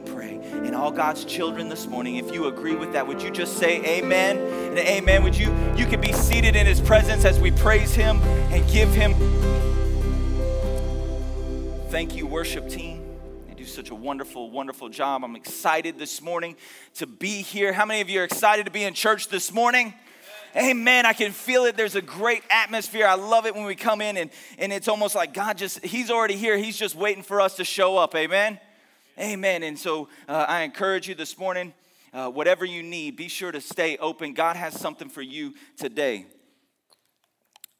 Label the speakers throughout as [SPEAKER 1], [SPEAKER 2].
[SPEAKER 1] we pray. And all God's children this morning, if you agree with that, would you just say amen and amen? Would you you can be seated in his presence as we praise him and give him Thank you worship team. They do such a wonderful wonderful job. I'm excited this morning to be here. How many of you are excited to be in church this morning? Amen. I can feel it. There's a great atmosphere. I love it when we come in and, and it's almost like God just, He's already here. He's just waiting for us to show up. Amen. Amen. And so uh, I encourage you this morning, uh, whatever you need, be sure to stay open. God has something for you today.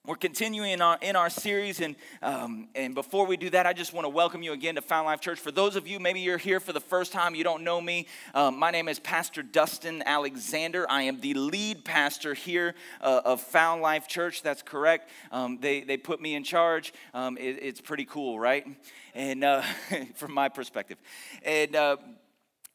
[SPEAKER 1] We're continuing in our, in our series, and, um, and before we do that, I just want to welcome you again to Found Life Church. For those of you, maybe you're here for the first time, you don't know me, um, my name is Pastor Dustin Alexander. I am the lead pastor here uh, of Found Life Church. That's correct. Um, they, they put me in charge. Um, it, it's pretty cool, right? And uh, from my perspective. And uh,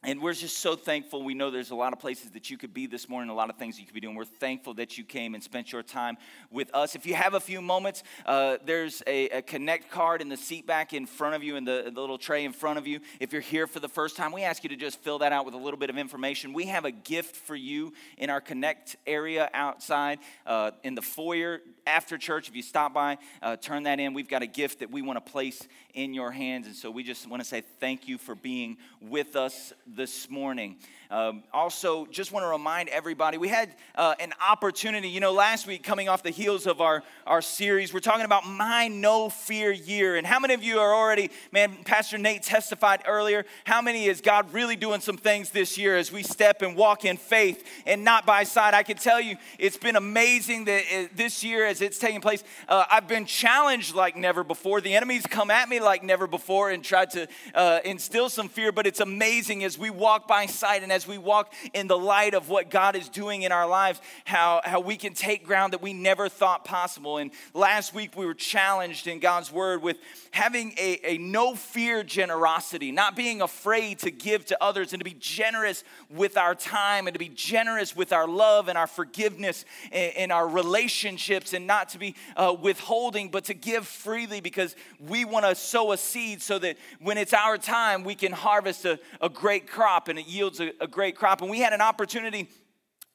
[SPEAKER 1] and we're just so thankful. We know there's a lot of places that you could be this morning, a lot of things you could be doing. We're thankful that you came and spent your time with us. If you have a few moments, uh, there's a, a, connect card in the seat back in front of you, in the, the, little tray in front of you. If you're here for the first time, we ask you to just fill that out with a little bit of information. We have a gift for you in our connect area outside uh, in the foyer after church. If you stop by, uh, turn that in. We've got a gift that we want to place in your hands. And so we just want to say thank you for being with us this morning. Um, also, just want to remind everybody we had uh, an opportunity, you know, last week coming off the heels of our, our series, we're talking about my no fear year. And how many of you are already, man, Pastor Nate testified earlier, how many is God really doing some things this year as we step and walk in faith and not by sight? I can tell you, it's been amazing that uh, this year as it's taking place, uh, I've been challenged like never before. The enemy's come at me like never before and tried to uh, instill some fear, but it's amazing as we walk by sight and as as we walk in the light of what God is doing in our lives, how, how we can take ground that we never thought possible. And last week we were challenged in God's word with having a, a no fear generosity, not being afraid to give to others and to be generous with our time and to be generous with our love and our forgiveness and, our relationships and not to be uh, withholding, but to give freely because we want to sow a seed so that when it's our time, we can harvest a, a great crop and it yields a, a great crop. And we had an opportunity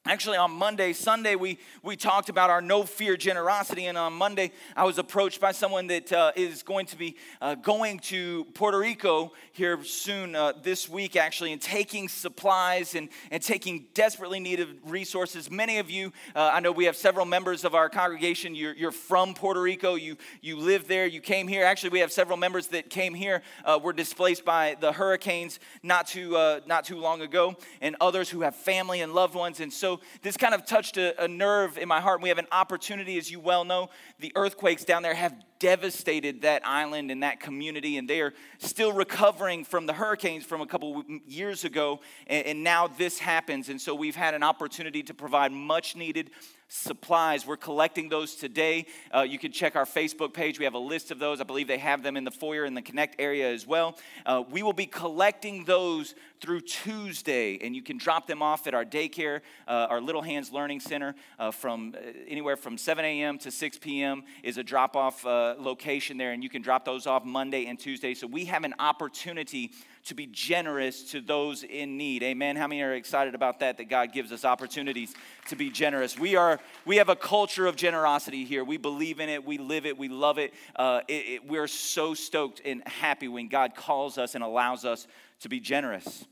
[SPEAKER 1] Actually, on Monday, Sunday, we, we talked about our no fear generosity. And on Monday, I was approached by someone that uh, is going to be uh, going to Puerto Rico here soon uh, this week, actually, and taking supplies and, and taking desperately needed resources. Many of you, uh, I know we have several members of our congregation, you're, you're from Puerto Rico, you, you live there, you came here. Actually, we have several members that came here, uh, were displaced by the hurricanes not too, uh, not too long ago, and others who have family and loved ones. And so, this kind of touched a, a nerve in my heart. We have an opportunity, as you well know, the earthquakes down there have devastated that island and that community, and they are still recovering from the hurricanes from a couple years ago. And, and now this happens. And so we've had an opportunity to provide much needed supplies. We're collecting those today. Uh, you can check our Facebook page. We have a list of those. I believe they have them in the foyer in the Connect area as well. Uh, we will be collecting those through Tuesday, and you can drop them off at our daycare, uh, our Little Hands Learning Center, uh, from uh, anywhere from 7 a.m. to 6 p.m. is a drop off uh, location there, and you can drop those off Monday and Tuesday. So we have an opportunity to be generous to those in need. Amen. How many are excited about that? That God gives us opportunities to be generous. We are. We have a culture of generosity here. We believe in it. We live it. We love it. Uh, it, it we're so stoked and happy when God calls us and allows us to be generous.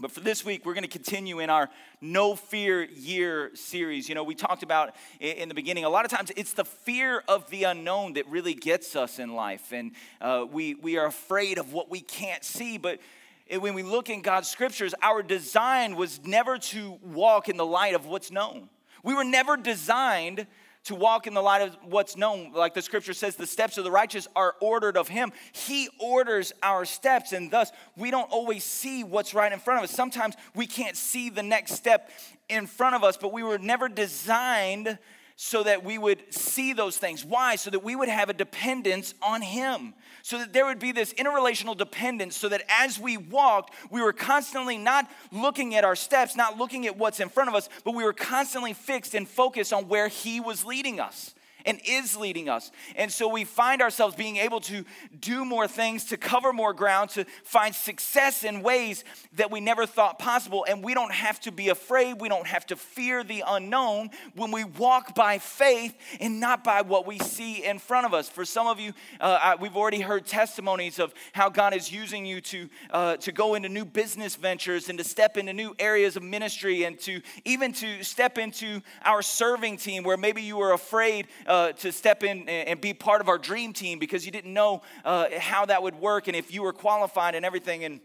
[SPEAKER 1] But for this week, we're going to continue in our No Fear Year series. You know, we talked about in the beginning, a lot of times it's the fear of the unknown that really gets us in life. And uh, we, we are afraid of what we can't see. But when we look in God's scriptures, our design was never to walk in the light of what's known. We were never designed to walk in the light of what's known. Like the scripture says, the steps of the righteous are ordered of him. He orders our steps, and thus we don't always see what's right in front of us. Sometimes we can't see the next step in front of us, but we were never designed so that we would see those things. Why? So that we would have a dependence on Him. So that there would be this interrelational dependence, so that as we walked, we were constantly not looking at our steps, not looking at what's in front of us, but we were constantly fixed and focused on where He was leading us. And is leading us. And so we find ourselves being able to do more things, to cover more ground, to find success in ways that we never thought possible. And we don't have to be afraid, we don't have to fear the unknown when we walk by faith and not by what we see in front of us. For some of you, uh, we've already heard testimonies of how God is using you to, uh, to go into new business ventures and to step into new areas of ministry and to even to step into our serving team where maybe you were afraid uh, to step in and be part of our dream team because you didn't know uh, how that would work and if you were qualified and everything. And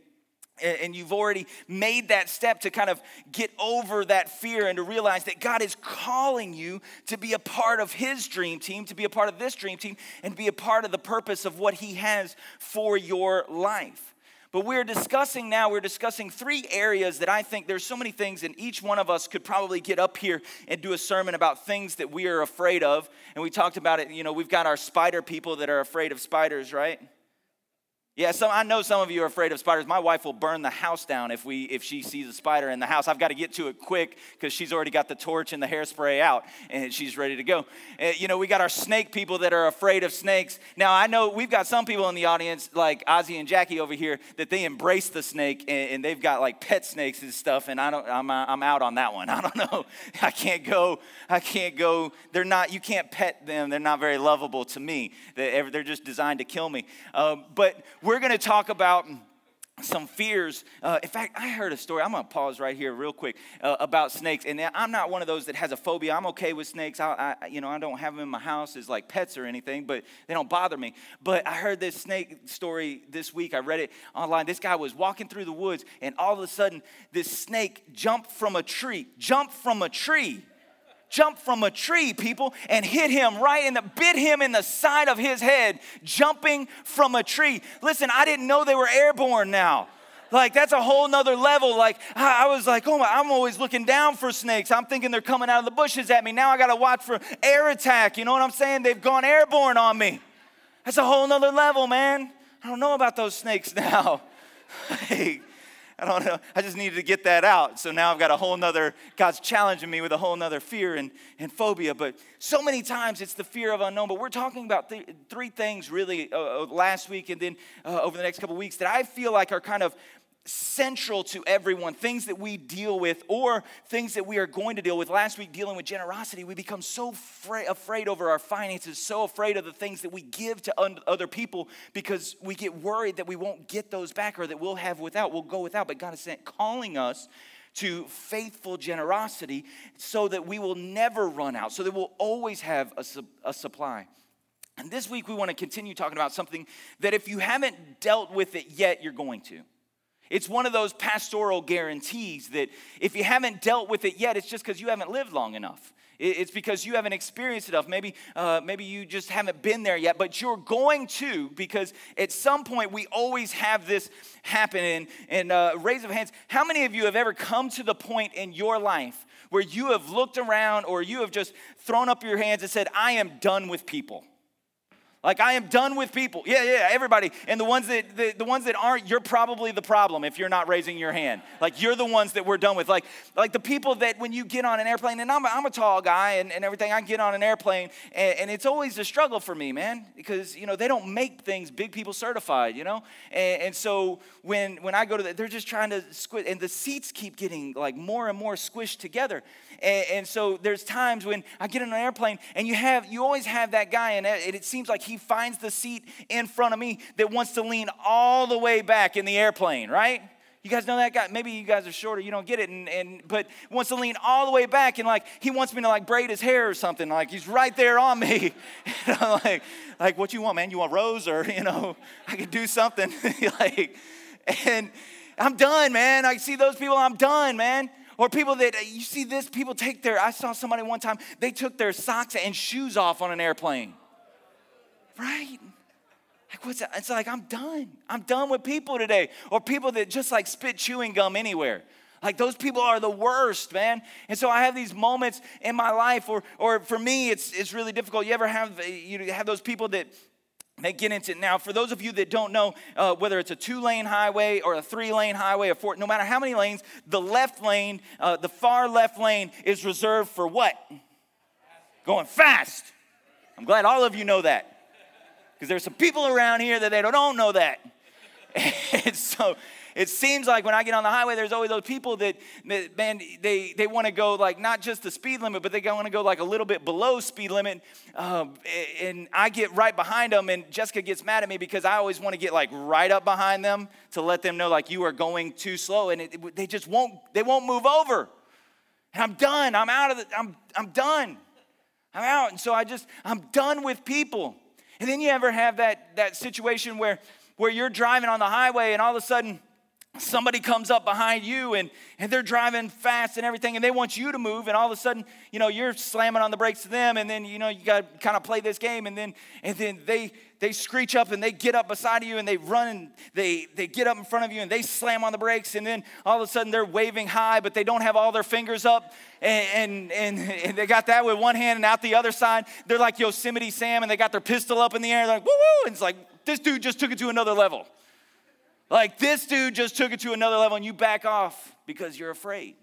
[SPEAKER 1] and you've already made that step to kind of get over that fear and to realize that God is calling you to be a part of His dream team, to be a part of this dream team, and be a part of the purpose of what He has for your life. But we're discussing now, we're discussing three areas that I think there's so many things, and each one of us could probably get up here and do a sermon about things that we are afraid of. And we talked about it, you know, we've got our spider people that are afraid of spiders, right? Yeah, so I know some of you are afraid of spiders. My wife will burn the house down if we if she sees a spider in the house. I've got to get to it quick because she's already got the torch and the hairspray out and she's ready to go. Uh, you know, we got our snake people that are afraid of snakes. Now I know we've got some people in the audience like Ozzy and Jackie over here that they embrace the snake and, and they've got like pet snakes and stuff. And I don't, I'm uh, I'm out on that one. I don't know. I can't go. I can't go. They're not. You can't pet them. They're not very lovable to me. They're, they're just designed to kill me. Um, but we're going to talk about some fears. Uh, in fact, I heard a story. I'm going to pause right here, real quick, uh, about snakes. And I'm not one of those that has a phobia. I'm okay with snakes. I, I, you know, I don't have them in my house as like pets or anything, but they don't bother me. But I heard this snake story this week. I read it online. This guy was walking through the woods, and all of a sudden, this snake jumped from a tree. Jumped from a tree jumped from a tree, people, and hit him right in the, bit him in the side of his head, jumping from a tree. Listen, I didn't know they were airborne now. Like, that's a whole nother level. Like, I was like, oh my, I'm always looking down for snakes. I'm thinking they're coming out of the bushes at me. Now I got to watch for air attack. You know what I'm saying? They've gone airborne on me. That's a whole nother level, man. I don't know about those snakes now. like, I don't know. I just needed to get that out. So now I've got a whole nother, God's challenging me with a whole nother fear and, and phobia. But so many times it's the fear of unknown. But we're talking about th- three things really uh, uh last week and then uh, over the next couple weeks that I feel like are kind of central to everyone, things that we deal with or things that we are going to deal with. Last week, dealing with generosity, we become so fra- afraid over our finances, so afraid of the things that we give to un- other people because we get worried that we won't get those back or that we'll have without, we'll go without. But God is calling us to faithful generosity so that we will never run out, so that we'll always have a, su- a supply. And this week, we want to continue talking about something that if you haven't dealt with it yet, you're going to. It's one of those pastoral guarantees that if you haven't dealt with it yet, it's just because you haven't lived long enough. It's because you haven't experienced enough. Maybe, uh, maybe you just haven't been there yet, but you're going to because at some point we always have this happen. And, and uh, raise of hands, how many of you have ever come to the point in your life where you have looked around or you have just thrown up your hands and said, I am done with people? Like I am done with people. Yeah, yeah, everybody. And the ones that the, the ones that aren't, you're probably the problem if you're not raising your hand. Like you're the ones that we're done with. Like like the people that when you get on an airplane, and I'm a, I'm a tall guy and, and everything, I get on an airplane and, and it's always a struggle for me, man, because you know they don't make things big people certified, you know. And, and so when when I go to the, they're just trying to squish, and the seats keep getting like more and more squished together. And, and, so there's times when I get on an airplane and you have you always have that guy and it, it seems like he finds the seat in front of me that wants to lean all the way back in the airplane, right? You guys know that guy? Maybe you guys are shorter, you don't get it, and, and but wants to lean all the way back and like he wants me to like braid his hair or something. Like he's right there on me. and I'm like, like what you want, man? You want rose or you know, I could do something. like, and I'm done, man. I see those people, I'm done, man. Or people that, you see this, people take their, I saw somebody one time, they took their socks and shoes off on an airplane. Right? Like, what's that? It's like, I'm done. I'm done with people today. Or people that just like spit chewing gum anywhere. Like those people are the worst, man. And so I have these moments in my life, or, or for me, it's, it's really difficult. You ever have you have those people that they get into it. Now, for those of you that don't know, uh, whether it's a two lane highway or a three lane highway, or four, no matter how many lanes, the left lane, uh, the far left lane is reserved for what? Going fast. I'm glad all of you know that. Because there's some people around here that they don't know that. and so it seems like when I get on the highway, there's always those people that, that man, they, they want to go like not just the speed limit, but they want to go like a little bit below speed limit. Um, and I get right behind them, and Jessica gets mad at me because I always want to get like right up behind them to let them know like you are going too slow, and it, it, they just won't they won't move over. And I'm done. I'm out of the. I'm I'm done. I'm out. And so I just I'm done with people. And then you ever have that that situation where where you're driving on the highway and all of a sudden somebody comes up behind you and, and they're driving fast and everything and they want you to move and all of a sudden you know you're slamming on the brakes to them and then you know you got to kind of play this game and then and then they they screech up and they get up beside of you and they run and they they get up in front of you and they slam on the brakes and then all of a sudden they're waving hi but they don't have all their fingers up and and, and, they got that with one hand and out the other side. They're like Yosemite Sam and they got their pistol up in the air they're like woo woo and it's like this dude just took it to another level like this dude just took it to another level and you back off because you're afraid.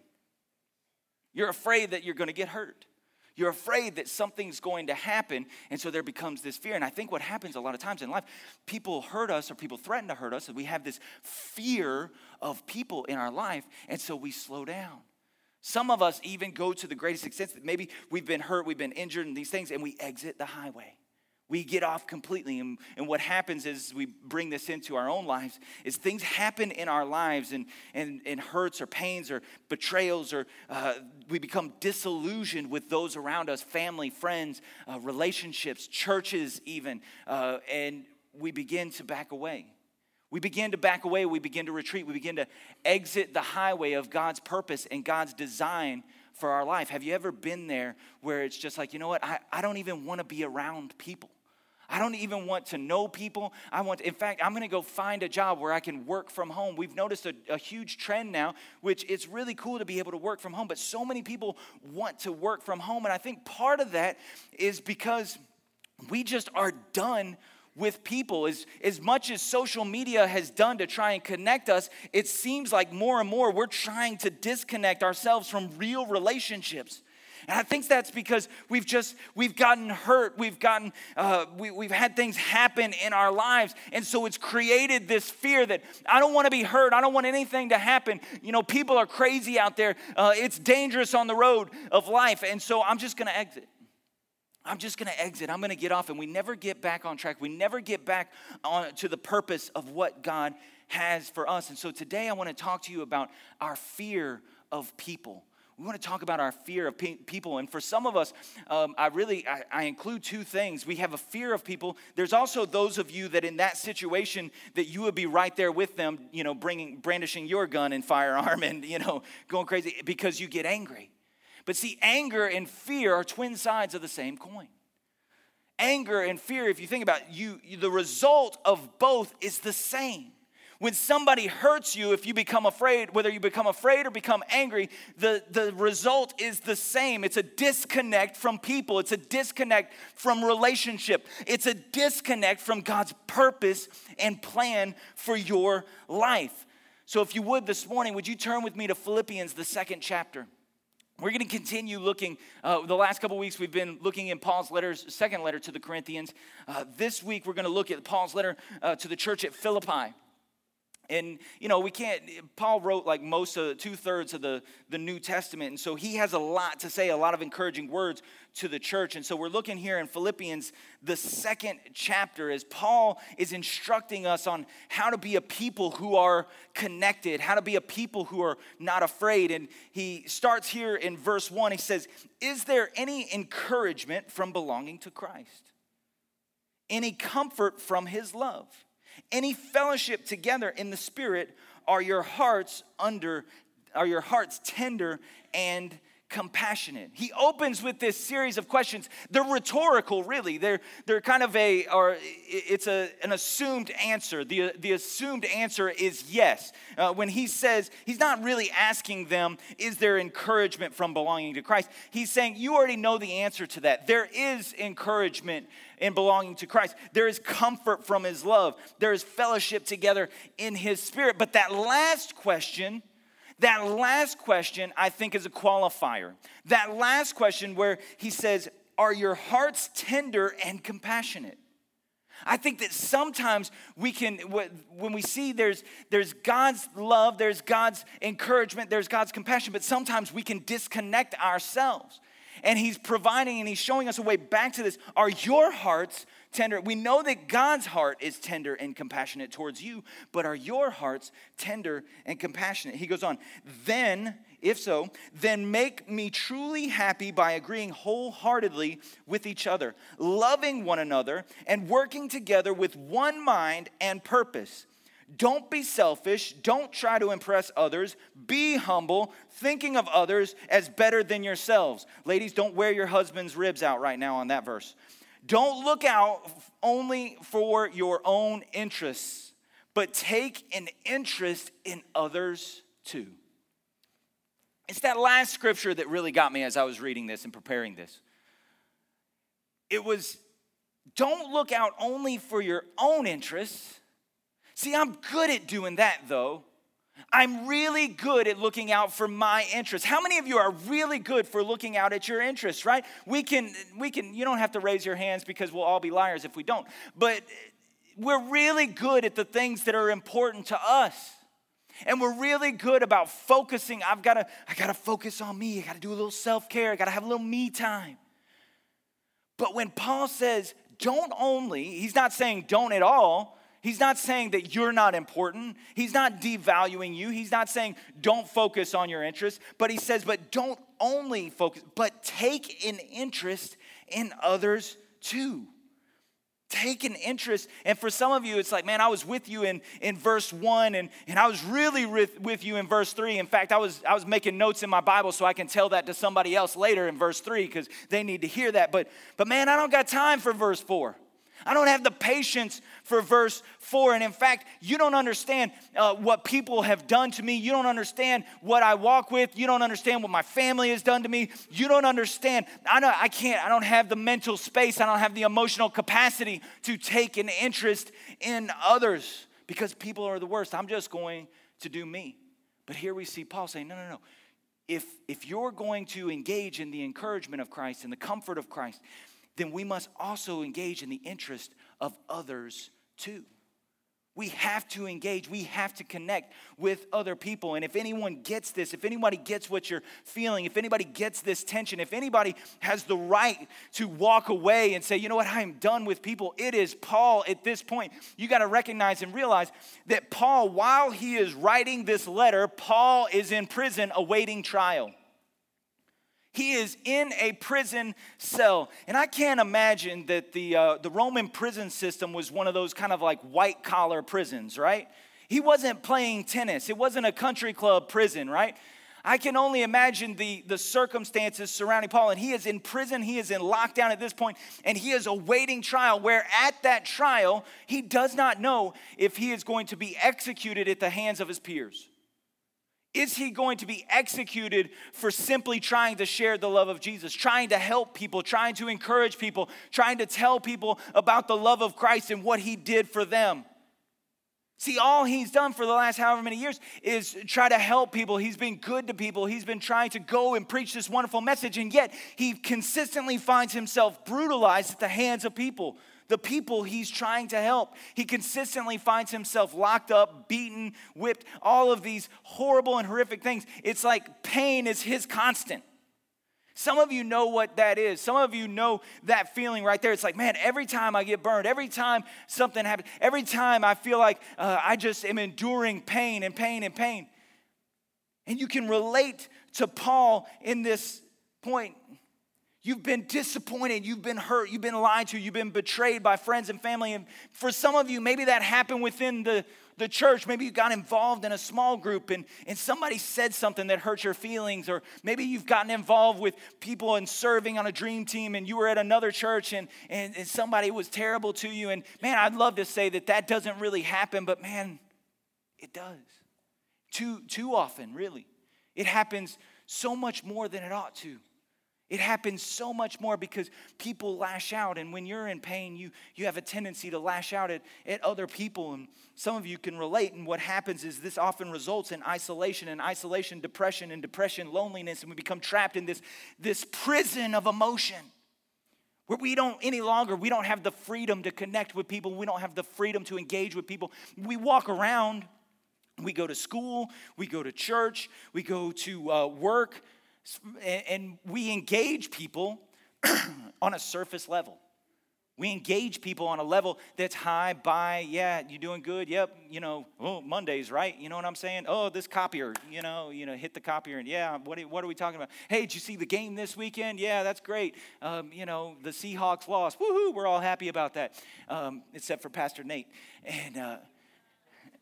[SPEAKER 1] You're afraid that you're going to get hurt. You're afraid that something's going to happen, and so there becomes this fear. And I think what happens a lot of times in life, people hurt us or people threaten to hurt us, and we have this fear of people in our life, and so we slow down. Some of us even go to the greatest extent that maybe we've been hurt, we've been injured, and these things, and we exit the highway we get off completely. And, and what happens is we bring this into our own lives is things happen in our lives and, and, and hurts or pains or betrayals or uh, we become disillusioned with those around us family friends uh, relationships churches even uh, and we begin to back away. We begin to back away. We begin to retreat. We begin to exit the highway of god's purpose and god's design for our life. Have you ever been there where it's just like you know what? I, I don't even want to be around people I don't even want to know people. I want, in fact, I'm going to go find a job where I can work from home. We've noticed a, a huge trend now, which it's really cool to be able to work from home, but so many people want to work from home. And I think part of that is because we just are done with people. As, as much as social media has done to try and connect us, it seems like more and more we're trying to disconnect ourselves from real relationships. And I think that's because we've just, we've gotten hurt. We've gotten, uh, we, we've had things happen in our lives. And so it's created this fear that I don't want to be hurt. I don't want anything to happen. You know, people are crazy out there. Uh, it's dangerous on the road of life. And so I'm just going to exit. I'm just going to exit. I'm going to get off. And we never get back on track. We never get back on, to the purpose of what God has for us. And so today I want to talk to you about our fear of people we want to talk about our fear of pe- people and for some of us um, i really I, I, include two things. We have a fear of people. There's also those of you that in that situation that you would be right there with them you know bringing brandishing your gun and firearm and you know going crazy because you get angry. But see anger and fear are twin sides of the same coin. Anger and fear if you think about it, you the result of both is the same when somebody hurts you, if you become afraid, whether you become afraid or become angry, the, the result is the same. It's a disconnect from people, it's a disconnect from relationship, it's a disconnect from God's purpose and plan for your life. So, if you would this morning, would you turn with me to Philippians, the second chapter? We're going to continue looking. Uh, the last couple weeks, we've been looking in Paul's letters, second letter to the Corinthians. Uh, this week, we're going to look at Paul's letter uh, to the church at Philippi. And, you know, we can't, Paul wrote like most of two thirds of the, the New Testament. And so he has a lot to say, a lot of encouraging words to the church. And so we're looking here in Philippians, the second chapter, as Paul is instructing us on how to be a people who are connected, how to be a people who are not afraid. And he starts here in verse one. He says, Is there any encouragement from belonging to Christ? Any comfort from his love? Any fellowship together in the spirit are your hearts under are your hearts tender and compassionate. He opens with this series of questions. They're rhetorical, really. They're, they're kind of a, or it's a, an assumed answer. The, the assumed answer is yes. Uh, when he says, he's not really asking them, is there encouragement from belonging to Christ? He's saying, you already know the answer to that. There is encouragement in belonging to Christ. There is comfort from his love. There is fellowship together in his spirit. But that last question, that last question, I think, is a qualifier. That last question, where he says, are your hearts tender and compassionate? I think that sometimes we can, when we see there's, there's God's love, there's God's encouragement, there's God's compassion, but sometimes we can disconnect ourselves. And He's providing and He's showing us a way back to this. Are your hearts tender? We know that God's heart is tender and compassionate towards you, but are your hearts tender and compassionate? He goes on, then if so, then make me truly happy by agreeing wholeheartedly with each other, loving one another, and working together with one mind and purpose. Don't be selfish. Don't try to impress others. Be humble, thinking of others as better than yourselves. Ladies, don't wear your husband's ribs out right now on that verse. Don't look out only for your own interests, but take an interest in others too. It's that last scripture that really got me as I was reading this and preparing this. It was don't look out only for your own interests. See, I'm good at doing that though. I'm really good at looking out for my interests. How many of you are really good for looking out at your interests, right? We can we can you don't have to raise your hands because we'll all be liars if we don't. But we're really good at the things that are important to us. And we're really good about focusing. I've got to, I got to focus on me. I got to do a little self care. I got to have a little me time. But when Paul says, don't only, he's not saying don't at all. He's not saying that you're not important. He's not devaluing you. He's not saying don't focus on your interests. But he says, but don't only focus, but take an interest in others too take an interest. And for some of you, it's like, man, I was with you in, in verse one and, and I was really with, with you in verse three. In fact, I was, I was making notes in my Bible so I can tell that to somebody else later in verse three because they need to hear that. But, but man, I don't got time for verse four. I don't have the patience for verse 4. And in fact, you don't understand uh, what people have done to me. You don't understand what I walk with. You don't understand what my family has done to me. You don't understand. I, don't, I can't, I don't have the mental space. I don't have the emotional capacity to take an interest in others because people are the worst. I'm just going to do me. But here we see Paul saying, no, no, no. If, if you're going to engage in the encouragement of Christ and the comfort of Christ, then we must also engage in the interest of others too. We have to engage, we have to connect with other people. And if anyone gets this, if anybody gets what you're feeling, if anybody gets this tension, if anybody has the right to walk away and say, you know what, I am done with people, it is Paul at this point. You got to recognize and realize that Paul, while he is writing this letter, Paul is in prison awaiting trial. He is in a prison cell. And I can't imagine that the, uh, the Roman prison system was one of those kind of like white collar prisons, right? He wasn't playing tennis, it wasn't a country club prison, right? I can only imagine the, the circumstances surrounding Paul. And he is in prison, he is in lockdown at this point, and he is awaiting trial. Where at that trial, he does not know if he is going to be executed at the hands of his peers. Is he going to be executed for simply trying to share the love of Jesus, trying to help people, trying to encourage people, trying to tell people about the love of Christ and what he did for them? See, all he's done for the last however many years is try to help people. He's been good to people. He's been trying to go and preach this wonderful message, and yet he consistently finds himself brutalized at the hands of people the people he's trying to help. He consistently finds himself locked up, beaten, whipped, all of these horrible and horrific things. It's like pain is his constant. Some of you know what that is. Some of you know that feeling right there. It's like, man, every time I get burned, every time something happens, every time I feel like uh, I just am enduring pain and pain and pain. And you can relate to Paul in this point. You've been disappointed, you've been hurt, you've been lied to, you've been betrayed by friends and family. And for some of you, maybe that happened within the, the church. Maybe you got involved in a small group and, and somebody said something that hurt your feelings. Or maybe you've gotten involved with people and serving on a dream team and you were at another church and, and, and somebody was terrible to you. And man, I'd love to say that that doesn't really happen, but man, it does. Too, too often, really. It happens so much more than it ought to. It happens so much more because people lash out. And when you're in pain, you, you have a tendency to lash out at, at other people. And some of you can relate. And what happens is this often results in isolation and isolation, depression, and depression, loneliness. And we become trapped in this, this prison of emotion. where we don't any longer we don't have the freedom to connect with people we don't have the freedom to engage with people we walk around we go to school we go to church we go to uh, work and, we engage people on a surface level we engage people on a level that's high by, yeah, you're doing good? Yep, you know, oh, Mondays, right? You know what I'm saying? Oh, this copier, you know, you know, hit the copier and yeah, what are, what are we talking about? Hey, did you see the game this weekend? Yeah, that's great. Um, you know, the Seahawks lost. Woohoo, we're all happy about that, um, except for Pastor Nate. And, uh,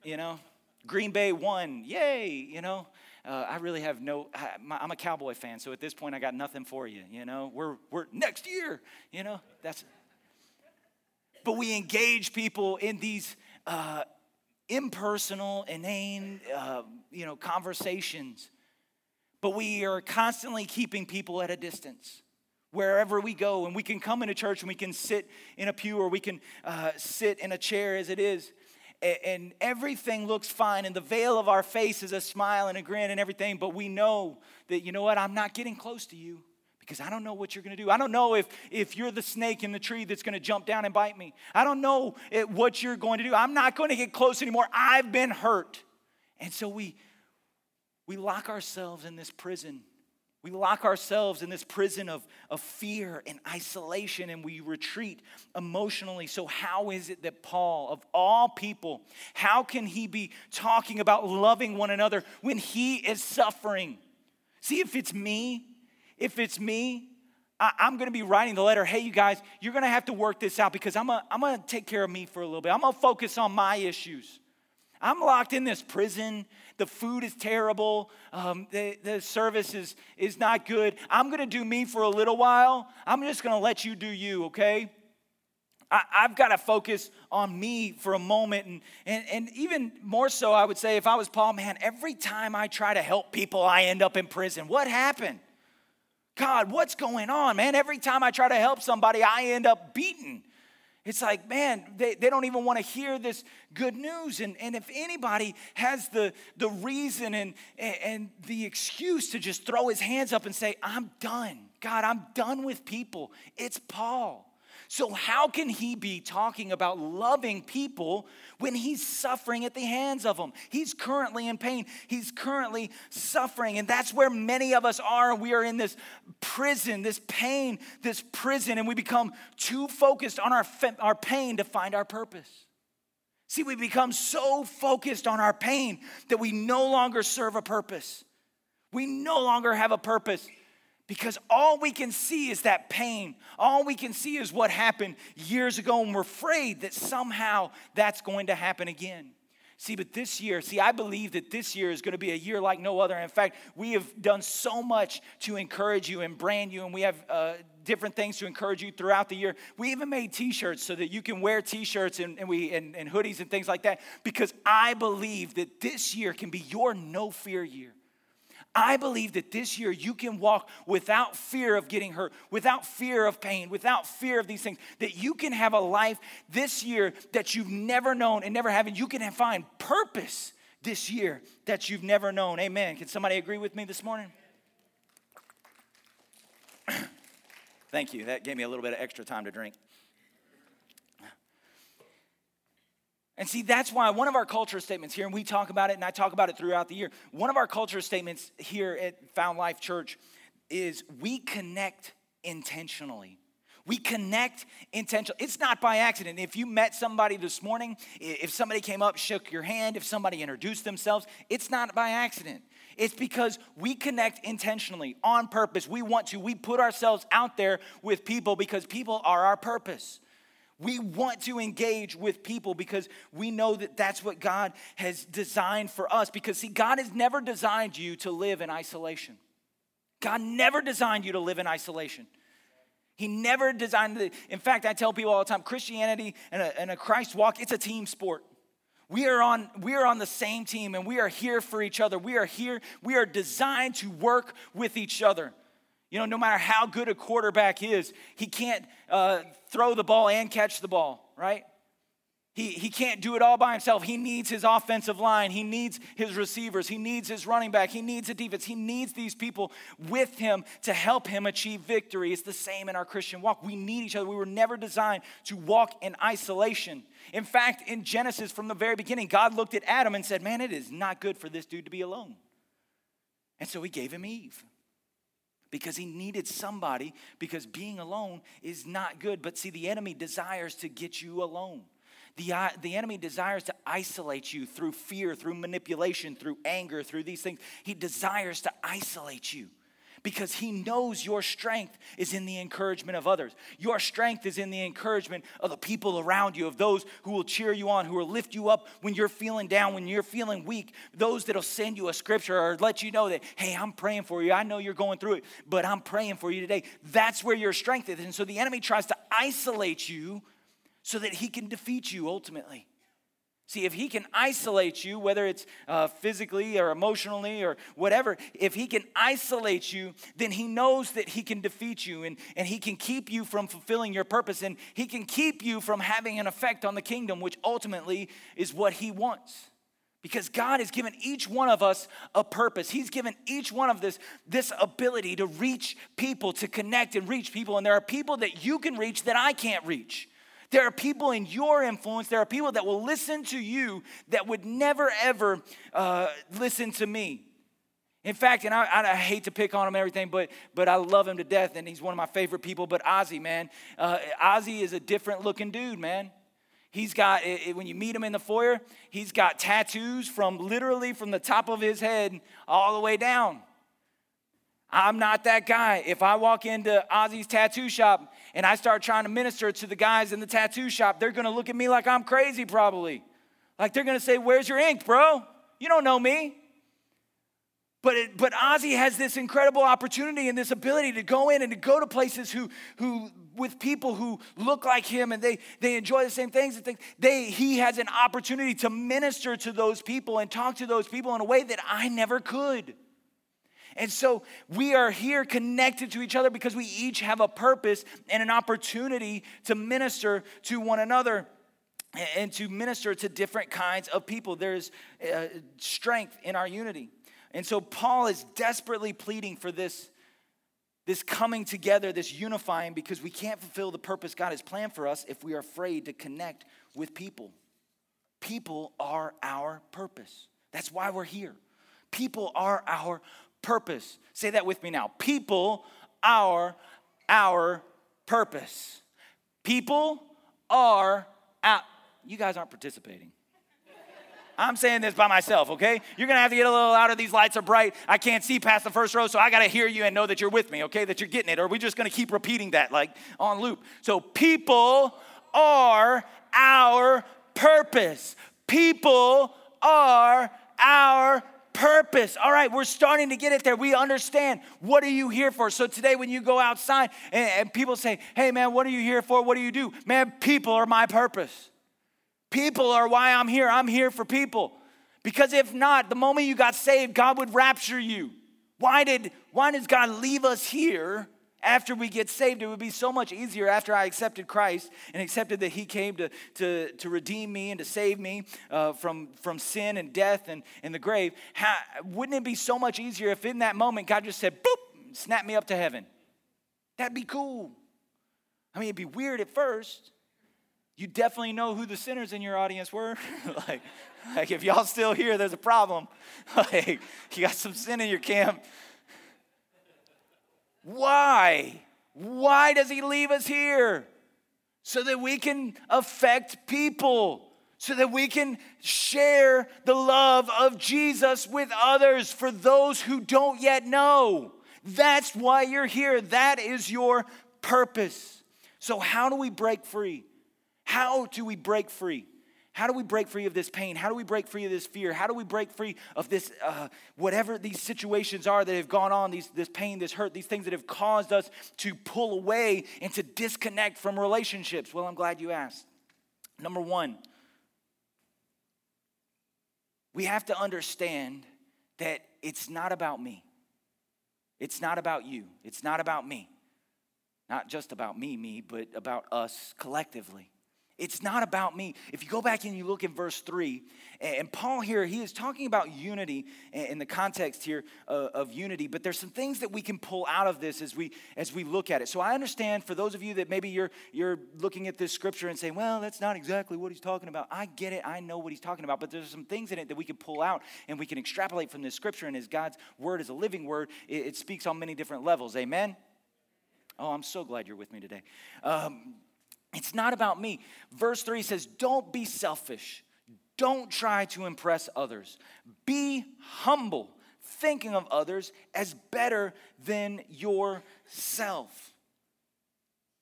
[SPEAKER 1] you know, Green Bay won. Yay, you know. Uh, I really have no, I, I'm a Cowboy fan, so at this point I got nothing for you, you know. We're, we're next year, you know, that's, but we engage people in these uh, impersonal, inane, uh, you know, conversations. But we are constantly keeping people at a distance wherever we go. And we can come into church and we can sit in a pew or we can uh, sit in a chair as it is. And everything looks fine, and the veil of our face is a smile and a grin and everything, but we know that, you know what, I'm not getting close to you because I don't know what you're going to do. I don't know if, if you're the snake in the tree that's going to jump down and bite me. I don't know what you're going to do. I'm not going to get close anymore. I've been hurt. And so we, we lock ourselves in this prison. We lock ourselves in this prison of, of fear and isolation and we retreat emotionally. So, how is it that Paul, of all people, how can he be talking about loving one another when he is suffering? See, if it's me, if it's me, I, am to be writing the letter, hey, you guys, you're to have to work this out because I'm going I'm to take care of me for a little bit. I'm to focus on my issues. I'm locked in this prison. The food is terrible. Um, the, the service is, is not good. I'm going to do me for a little while. I'm just going to let you do you, okay? I, have got to focus on me for a moment. And, and, and even more so, I would say, if I was Paul, man, every time I try to help people, I end up in prison. What happened? God, what's going on, man? Every time I try to help somebody, I end up beaten. It's like, man, they, they don't even want to hear this good news. And, and if anybody has the, the reason and, and the excuse to just throw his hands up and say, I'm done, God, I'm done with people, it's Paul. So, how can he be talking about loving people when he's suffering at the hands of them? He's currently in pain, he's currently suffering. And that's where many of us are. We are in this prison, this pain, this prison, and we become too focused on our, our pain to find our purpose. See, we become so focused on our pain that we no longer serve a purpose. We no longer have a purpose because all we can see is that pain. All we can see is what happened years ago, and we're afraid that somehow that's going to happen again. See, but this year, see, I believe that this year is going to be a year like no other. In fact, we have done so much to encourage you and brand you, and we have uh, different things to encourage you throughout the year. We even made t-shirts so that you can wear t-shirts and, and and, and hoodies and things like that because I believe that this year can be your no fear year. I believe that this year you can walk without fear of getting hurt, without fear of pain, without fear of these things, that you can have a life this year that you've never known and never having. You can find purpose this year that you've never known. Amen. Can somebody agree with me this morning? Thank you. That gave me a little bit of extra time to drink. And see, that's why one of our culture statements here, and we talk about it, and I talk about it throughout the year. One of our culture statements here at Found Life Church is we connect intentionally. We connect intentionally. It's not by accident. If you met somebody this morning, if somebody came up, shook your hand, if somebody introduced themselves, it's not by accident. It's because we connect intentionally, on purpose. We want to. We put ourselves out there with people because people are our purpose. We want to engage with people because we know that that's what God has designed for us. Because, see, God has never designed you to live in isolation. God never designed you to live in isolation. He never designed it. In fact, I tell people all the time Christianity and a, and a Christ walk, it's a team sport. We are, on, we are on the same team and we are here for each other. We are here, we are designed to work with each other. You know, no matter how good a quarterback is, he can't uh, throw the ball and catch the ball, right? He, he can't do it all by himself. He needs his offensive line. He needs his receivers. He needs his running back. He needs a defense. He needs these people with him to help him achieve victory. It's the same in our Christian walk. We need each other. We were never designed to walk in isolation. In fact, in Genesis, from the very beginning, God looked at Adam and said, Man, it is not good for this dude to be alone. And so he gave him Eve because he needed somebody because being alone is not good. But see, the enemy desires to get you alone. The, uh, the enemy desires to isolate you through fear, through manipulation, through anger, through these things. He desires to isolate you because he knows your strength is in the encouragement of others. Your strength is in the encouragement of the people around you, of those who will cheer you on, who will lift you up when you're feeling down, when you're feeling weak, those that'll send you a scripture or let you know that, hey, I'm praying for you. I know you're going through it, but I'm praying for you today. That's where your strength is. And so the enemy tries to isolate you so that he can defeat you ultimately. See, if he can isolate you, whether it's uh, physically or emotionally or whatever, if he can isolate you, then he knows that he can defeat you and, and he can keep you from fulfilling your purpose and he can keep you from having an effect on the kingdom, which ultimately is what he wants. Because God has given each one of us a purpose. He's given each one of this this ability to reach people, to connect and reach people. And there are people that you can reach that I can't reach. There are people in your influence, there are people that will listen to you that would never, ever uh, listen to me. In fact, and I, I, hate to pick on him everything, but but I love him to death, and he's one of my favorite people. But Ozzy, man, uh, Ozzy is a different looking dude, man. He's got it, when you meet him in the foyer, he's got tattoos from literally from the top of his head all the way down. I'm not that guy. If I walk into Ozzy's tattoo shop and I start trying to minister to the guys in the tattoo shop, they're gonna look at me like I'm crazy, probably. Like they're gonna say, Where's your ink, bro? You don't know me. But, it, but Ozzy has this incredible opportunity and this ability to go in and to go to places who, who with people who look like him and they, they enjoy the same things and things. They, he has an opportunity to minister to those people and talk to those people in a way that I never could. And so we are here connected to each other because we each have a purpose and an opportunity to minister to one another and to minister to different kinds of people. There's uh, strength in our unity. And so Paul is desperately pleading for this, this coming together, this unifying, because we can't fulfill the purpose God has planned for us if we are afraid to connect with people. People are our purpose. That's why we're here. People are our purpose. Say that with me now. People are our purpose. People are out. You guys aren't participating. I'm saying this by myself, okay? You're gonna have to get a little louder. These lights are bright. I can't see past the first row, so I gotta hear you and know that you're with me, okay? That you're getting it. Or we just gonna keep repeating that like on loop? So, people are our purpose. People are our purpose. All right, we're starting to get it there. We understand what are you here for. So today, when you go outside and, and, people say, "Hey, man, what are you here for? What do you do?" Man, people are my purpose. People are why I'm here. I'm here for people. Because if not, the moment you got saved, God would rapture you. Why did why does God leave us here after we get saved, it would be so much easier after I accepted Christ and accepted that He came to, to, to redeem me and to save me uh, from, from sin and death and, and the grave. How, wouldn't it be so much easier if in that moment God just said, boop, snap me up to heaven? That'd be cool. I mean, it'd be weird at first. You definitely know who the sinners in your audience were. like, like, if y'all still here, there's a problem. like, you got some sin in your camp why? Why does he leave us here? So that we can affect people, so that we can share the love of Jesus with others for those who don't yet know. That's why you're here. That is your purpose. So, how do we break free? How do we break free? How do we break free of this pain? How do we break free of this fear? How do we break free of this, uh, whatever these situations are that have gone on, these, this pain, this hurt, these things that have caused us to pull away and to disconnect from relationships? Well, I'm glad you asked. Number one, we have to understand that it's not about me. It's not about you. It's not about me. Not just about me, me, but about us collectively. It's not about me. If you go back and you look in verse 3, and Paul here, he is talking about unity in the context here uh, of unity, but there's some things that we can pull out of this as we as we look at it. So I understand for those of you that maybe you're you're looking at this scripture and saying, well, that's not exactly what he's talking about. I get it, I know what he's talking about, but there's some things in it that we can pull out and we can extrapolate from this scripture. And as God's word is a living word, it, it speaks on many different levels. Amen. Oh, I'm so glad you're with me today. Um, it's not about me. Verse 3 says, Don't be selfish. Don't try to impress others. Be humble, thinking of others as better than yourself.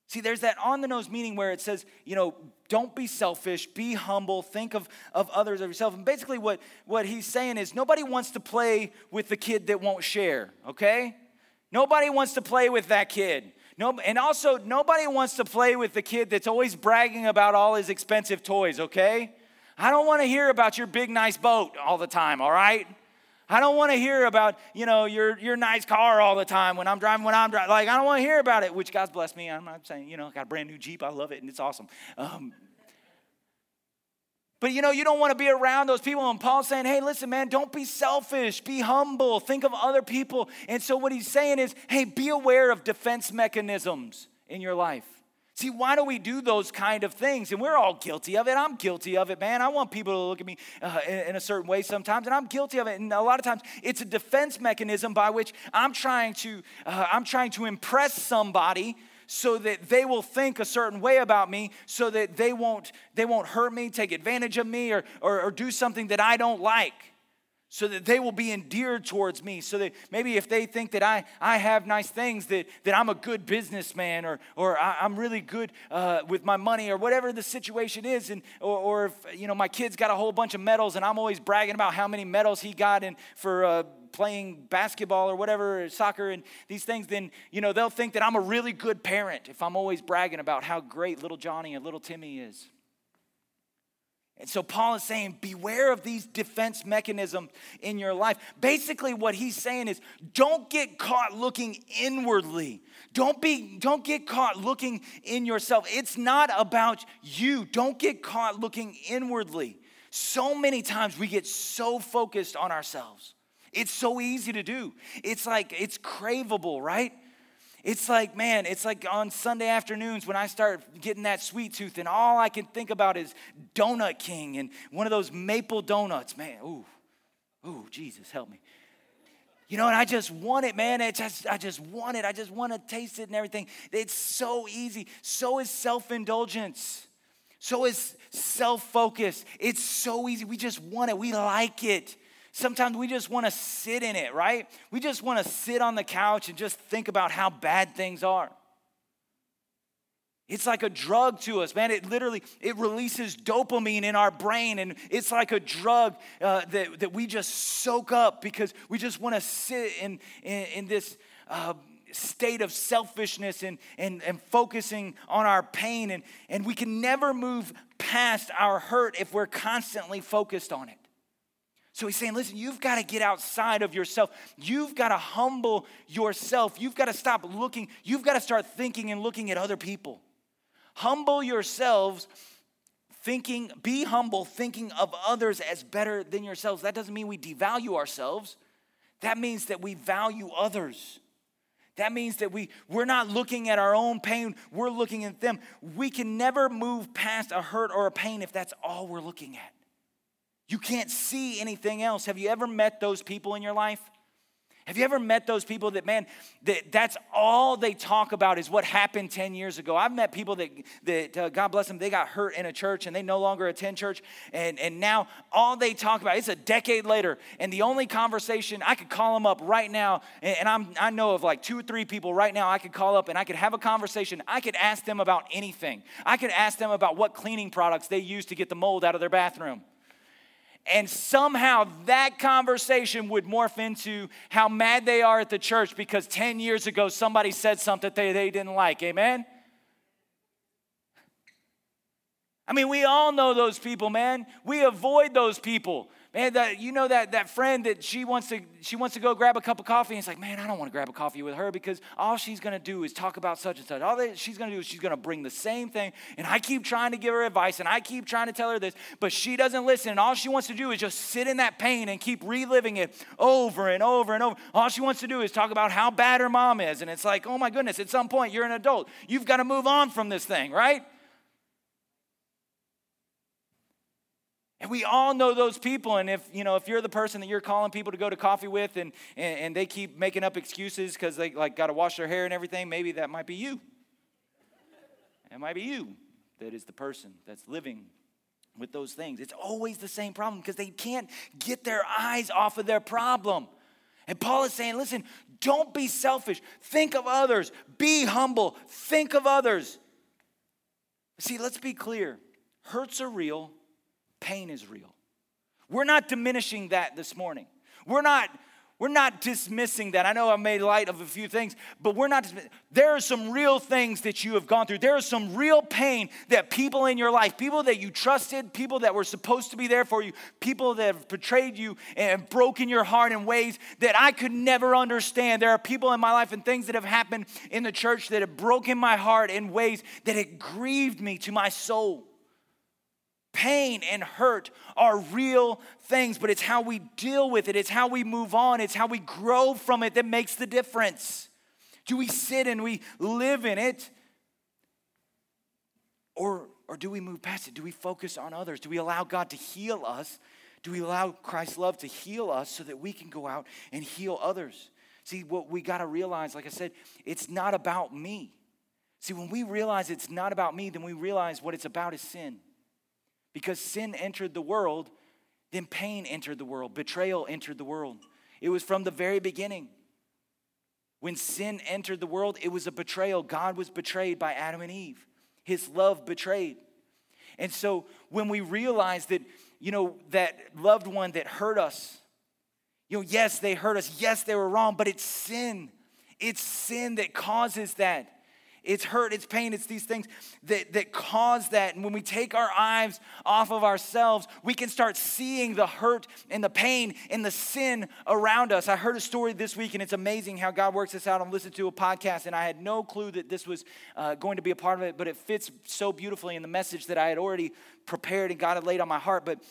[SPEAKER 1] See, there's that on the nose meaning where it says, you know, don't be selfish, be humble, think of, of others of yourself. And basically, what, what he's saying is nobody wants to play with the kid that won't share, okay? Nobody wants to play with that kid. No, and also, nobody wants to play with the kid that's always bragging about all his expensive toys, okay? I don't want to hear about your big, nice boat all the time, all right? I don't want to hear about, you know, your, your nice car all the time when I'm driving, when I'm driving. Like, I don't want to hear about it, which God's blessed me. I'm not saying, you know, I got a brand new Jeep. I love it and it's awesome. Um, but you know, you don't want to be around those people. And Paul's saying, hey, listen, man, don't be selfish, be humble, think of other people. And so what he's saying is, hey, be aware of defense mechanisms in your life. See, why do we do those kind of things? And we're all guilty of it. I'm guilty of it, man. I want people to look at me uh, in, a certain way sometimes, and I'm guilty of it. And a lot of times, it's a defense mechanism by which I'm trying to uh, I'm trying to impress somebody so that they will think a certain way about me so that they won't, they won't hurt me, take advantage of me, or, or, or do something that I don't like so that they will be endeared towards me so that maybe if they think that i, I have nice things that, that i'm a good businessman or, or I, am really good uh, with my money or whatever the situation is and or, or if you know my kid's got a whole bunch of medals and i'm always bragging about how many medals he got in for uh, playing basketball or whatever, or soccer and these things, then, you know, they'll think that I'm a really good parent if I'm always bragging about how great little Johnny and little Timmy is. And so Paul is saying, beware of these defense mechanisms in your life. Basically, what he's saying is, don't get caught looking inwardly. Don't be, don't get caught looking in yourself. It's not about you. Don't get caught looking inwardly. So many times we get so focused on ourselves. It's so easy to do. It's like, it's craveable, right? It's like, man, it's like on Sunday afternoons when I start getting that sweet tooth, and all I can think about is Donut King and one of those maple donuts. Man, ooh, ooh, Jesus, help me. You know, and I just want it, man. It just, I just want it. I just want to taste it and everything. It's so easy. So is self indulgence. So is self focus. It's so easy. We just want it. We like it. Sometimes we just want to sit in it, right? We just want to sit on the couch and just think about how bad things are. It's like a drug to us, man. It literally it releases dopamine in our brain, and it's like a drug uh, that, that we just soak up because we just want to sit in, in, in this uh, state of selfishness and, and, and focusing on our pain, and, and we can never move past our hurt if we're constantly focused on it. So he's saying, listen, you've got to get outside of yourself. You've got to humble yourself. You've got to stop looking. You've got to start thinking and looking at other people. Humble yourselves, thinking, be humble, thinking of others as better than yourselves. That doesn't mean we devalue ourselves, that means that we value others. That means that we, we're not looking at our own pain, we're looking at them. We can never move past a hurt or a pain if that's all we're looking at. You can't see anything else. Have you ever met those people in your life? Have you ever met those people that, man, that that's all they talk about is what happened 10 years ago? I've met people that, that uh, God bless them, they got hurt in a church and they no longer attend church. And, and now all they talk about, it's a decade later. And the only conversation, I could call them up right now. And, and I'm, I know of like two or three people right now I could call up and I could have a conversation. I could ask them about anything. I could ask them about what cleaning products they use to get the mold out of their bathroom. And somehow that conversation would morph into how mad they are at the church because 10 years ago somebody said something they, they didn't like. Amen? I mean, we all know those people, man. We avoid those people Man, that you know that that friend that she wants to she wants to go grab a cup of coffee and it's like, man, I don't want to grab a coffee with her because all she's gonna do is talk about such and such. All that she's gonna do is she's gonna bring the same thing. And I keep trying to give her advice and I keep trying to tell her this, but she doesn't listen. And all she wants to do is just sit in that pain and keep reliving it over and over and over. All she wants to do is talk about how bad her mom is. And it's like, oh my goodness, at some point you're an adult. You've got to move on from this thing, right? And we all know those people. And if, you know, if you're the person that you're calling people to go to coffee with and, and, and they keep making up excuses because they like got to wash their hair and everything, maybe that might be you. It might be you that is the person that's living with those things. It's always the same problem because they can't get their eyes off of their problem. And Paul is saying, listen, don't be selfish. Think of others. Be humble. Think of others. See, let's be clear hurts are real, pain is real. We're not diminishing that this morning. We're not we're not dismissing that. I know I made light of a few things, but we're not. There are some real things that you have gone through. There is some real pain that people in your life, people that you trusted, people that were supposed to be there for you, people that have betrayed you and broken your heart in ways that I could never understand. There are people in my life and things that have happened in the church that have broken my heart in ways that it grieved me to my soul. Pain and hurt are real things, but it's how we deal with it, it's how we move on, it's how we grow from it that makes the difference. Do we sit and we live in it? Or, or do we move past it? Do we focus on others? Do we allow God to heal us? Do we allow Christ's love to heal us so that we can go out and heal others? See, what we got to realize, like I said, it's not about me. See, when we realize it's not about me, then we realize what it's about is sin. Because sin entered the world, then pain entered the world, betrayal entered the world. It was from the very beginning. When sin entered the world, it was a betrayal. God was betrayed by Adam and Eve, his love betrayed. And so when we realize that, you know, that loved one that hurt us, you know, yes, they hurt us. Yes, they were wrong, but it's sin. It's sin that causes that. It's hurt, it's pain, it's these things that, that cause that. And when we take our eyes off of ourselves, we can start seeing the hurt and the pain and the sin around us. I heard a story this week, and it's amazing how God works this out. I'm listening to a podcast, and I had no clue that this was uh, going to be a part of it, but it fits so beautifully in the message that I had already prepared and God had laid on my heart. But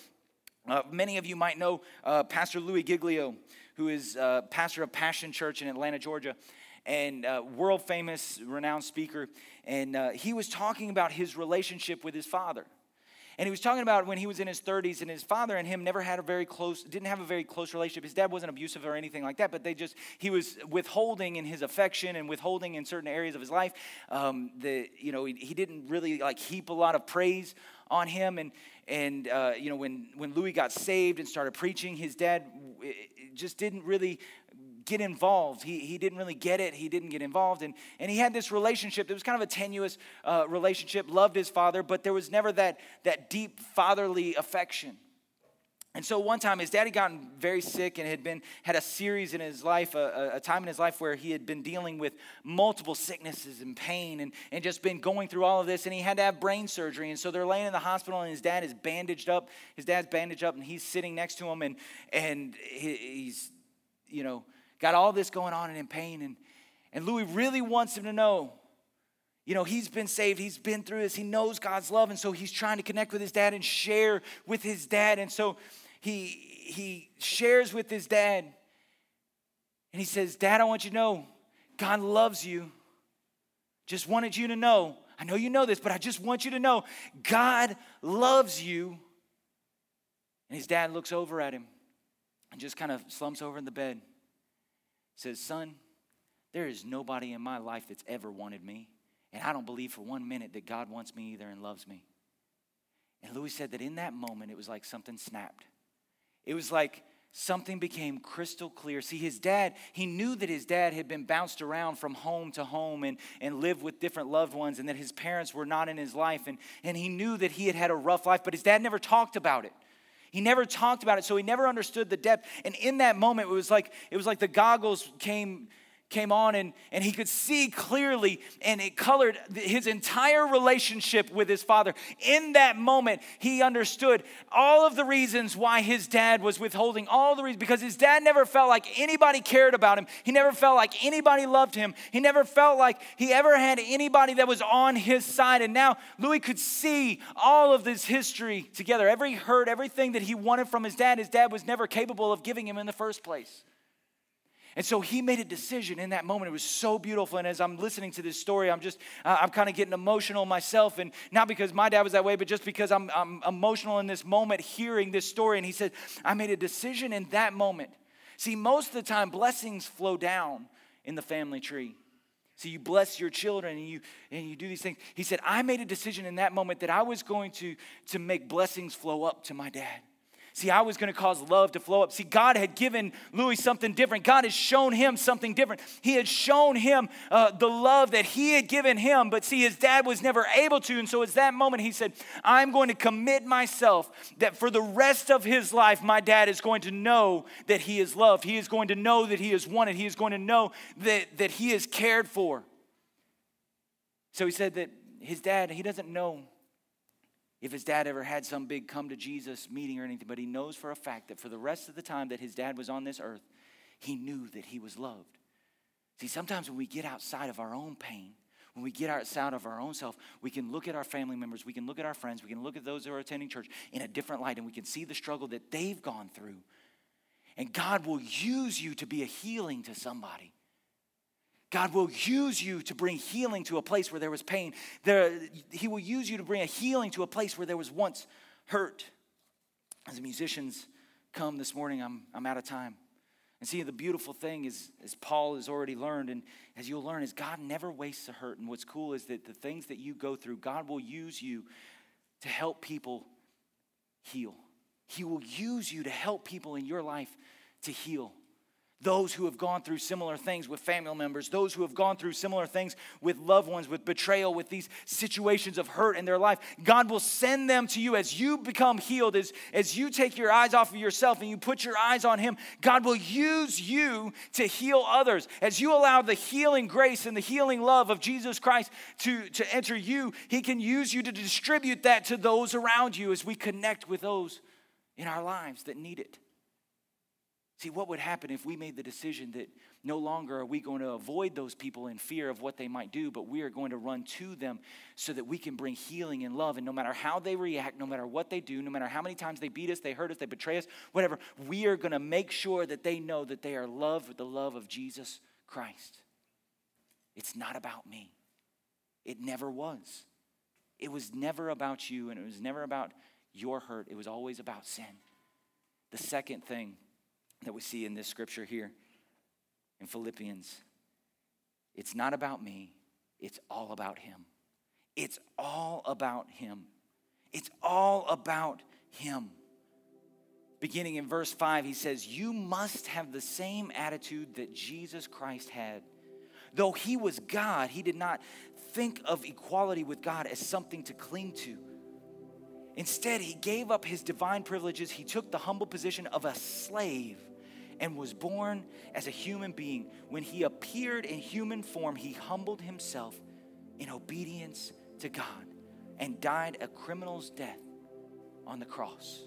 [SPEAKER 1] uh, many of you might know uh, Pastor Louis Giglio, who is uh, pastor of Passion Church in Atlanta, Georgia and uh, world famous, renowned speaker. And uh, he was talking about his relationship with his father. And he was talking about when he was in his 30s, and his father and him never had a very close, didn't have a very close relationship. His dad wasn't abusive or anything like that, but they just, he was withholding in his affection and withholding in certain areas of his life. Um, the, you know, he, he didn't really like heap a lot of praise on him. And, and uh, you know, when, when Louis got saved and started preaching, his dad just didn't really get involved. He, he didn't really get it. He didn't get involved. And, and he had this relationship that was kind of a tenuous uh, relationship, loved his father, but there was never that, that deep fatherly affection. And so one time his dad had gotten very sick and had been had a series in his life, a, a, time in his life where he had been dealing with multiple sicknesses and pain and, and just been going through all of this. And he had to have brain surgery. And so they're laying in the hospital and his dad is bandaged up. His dad's bandaged up and he's sitting next to him and and he, he's, you know, got all this going on and in pain. And, and Louis really wants him to know, you know, he's been saved, he's been through this, he knows God's love. And so he's trying to connect with his dad and share with his dad. And so he, he shares with his dad. And he says, Dad, I want you to know God loves you. Just wanted you to know. I know you know this, but I just want you to know God loves you. And his dad looks over at him and just kind of slumps over in the bed says, Son, there is nobody in my life that's ever wanted me. And I don't believe for one minute that God wants me either and loves me. And Louis said that in that moment, it was like something snapped. It was like something became crystal clear. See, his dad, he knew that his dad had been bounced around from home to home and, and lived with different loved ones and that his parents were not in his life. And, and he knew that he had had a rough life, but his dad never talked about it. He never talked about it, so he never understood the depth. And in that moment, it was like it was like the goggles came came on and, and he could see clearly and it colored his entire relationship with his father. In that moment, he understood all of the reasons why his dad was withholding all the reasons because his dad never felt like anybody cared about him. He never felt like anybody loved him. He never felt like he ever had anybody that was on his side. And now Louis could see all of this history together. Every hurt, everything that he wanted from his dad, his dad was never capable of giving him in the first place. And so he made a decision in that moment. It was so beautiful. And as I'm listening to this story, I'm just, uh, I'm kind of getting emotional myself. And not because my dad was that way, but just because I'm, I'm emotional in this moment hearing this story. And he said, I made a decision in that moment. See, most of the time, blessings flow down in the family tree. So you bless your children and you and you do these things. He said, I made a decision in that moment that I was going to, to make blessings flow up to my dad. See, I was going to cause love to flow up. See, God had given Louis something different. God had shown him something different. He had shown him uh, the love that he had given him, but see, his dad was never able to. And so, at that moment, he said, I'm going to commit myself that for the rest of his life, my dad is going to know that he is loved. He is going to know that he is wanted. He is going to know that, that he is cared for. So, he said that his dad, he doesn't know if his dad ever had some big come to Jesus meeting or anything, but he knows for a fact that for the rest of the time that his dad was on this earth, he knew that he was loved. See, sometimes when we get outside of our own pain, when we get outside of our own self, we can look at our family members, we can look at our friends, we can look at those who are attending church in a different light, and we can see the struggle that they've gone through. And God will use you to be a healing to somebody. God will use you to bring healing to a place where there was pain. There, he will use you to bring a healing to a place where there was once hurt. As the musicians come this morning, I'm, I'm out of time. And see, the beautiful thing is, as Paul has already learned, and as you'll learn, is God never wastes a hurt. And what's cool is that the things that you go through, God will use you to help people heal. He will use you to help people in your life to heal those who have gone through similar things with family members, those who have gone through similar things with loved ones, with betrayal, with these situations of hurt in their life. God will send them to you as you become healed, as, as you take your eyes off of yourself and you put your eyes on Him. God will use you to heal others. As you allow the healing grace and the healing love of Jesus Christ to, to enter you, He can use you to distribute that to those around you as we connect with those in our lives that need it. See, what would happen if we made the decision that no longer are we going to avoid those people in fear of what they might do, but we are going to run to them so that we can bring healing and love. And no matter how they react, no matter what they do, no matter how many times they beat us, they hurt us, they betray us, whatever, we are going to make sure that they know that they are loved with the love of Jesus Christ. It's not about me, it never was. It was never about you, and it was never about your hurt, it was always about sin. The second thing that we see in this scripture here in Philippians. It's not about me, it's all about Him. It's all about Him. It's all about Him. Beginning in verse 5, he says, You must have the same attitude that Jesus Christ had. Though he was God, he did not think of equality with God as something to cling to. Instead, he gave up his divine privileges. He took the humble position of a slave and was born as a human being. When he appeared in human form, he humbled himself in obedience to God and died a criminal's death on the cross.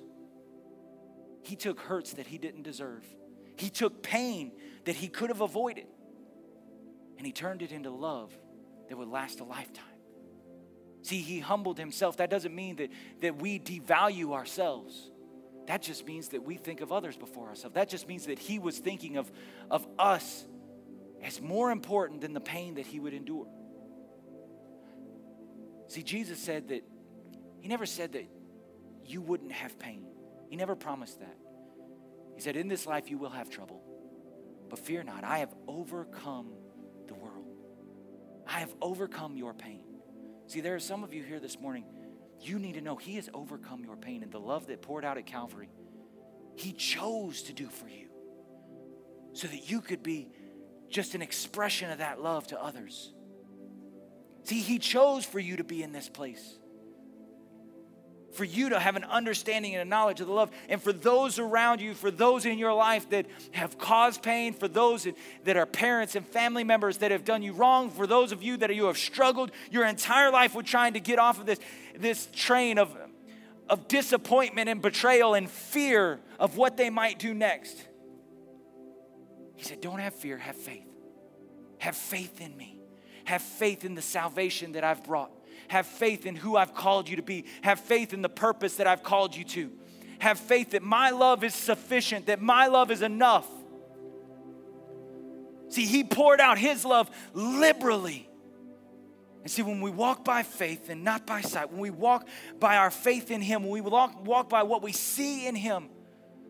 [SPEAKER 1] He took hurts that he didn't deserve, he took pain that he could have avoided, and he turned it into love that would last a lifetime. See, he humbled himself. That doesn't mean that, that we devalue ourselves. That just means that we think of others before ourselves. That just means that he was thinking of, of us as more important than the pain that he would endure. See, Jesus said that, he never said that you wouldn't have pain. He never promised that. He said, In this life you will have trouble, but fear not. I have overcome the world, I have overcome your pain. See, there are some of you here this morning you need to know He has overcome your pain and the love that poured out at Calvary. He chose to do for you so that you could be just an expression of that love to others. See, He chose for you to be in this place. For you to have an understanding and a knowledge of the love. And for those around you, for those in your life that have caused pain, for those that are parents and family members that have done you wrong, for those of you that you have struggled your entire life with trying to get off of this, this train of, of disappointment and betrayal and fear of what they might do next. He said, Don't have fear, have faith. Have faith in me. Have faith in the salvation that I've brought. Have faith in who I've called you to be. Have faith in the purpose that I've called you to. Have faith that my love is sufficient, that my love is enough. See, He poured out His love liberally. And see, when we walk by faith and not by sight, when we walk by our faith in Him, when we walk, walk by what we see in Him,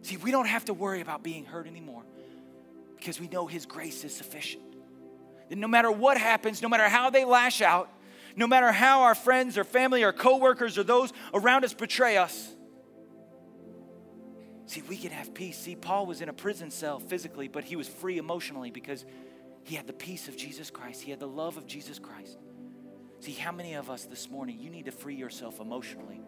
[SPEAKER 1] see, we don't have to worry about being hurt anymore because we know His grace is sufficient. That no matter what happens, no matter how they lash out, no matter how our friends or family or coworkers or those around us betray us. See, we can have peace. See, Paul was in a prison cell physically, but he was free emotionally because he had the peace of Jesus Christ. He had the love of Jesus Christ. See, how many of us this morning, you need to free yourself emotionally?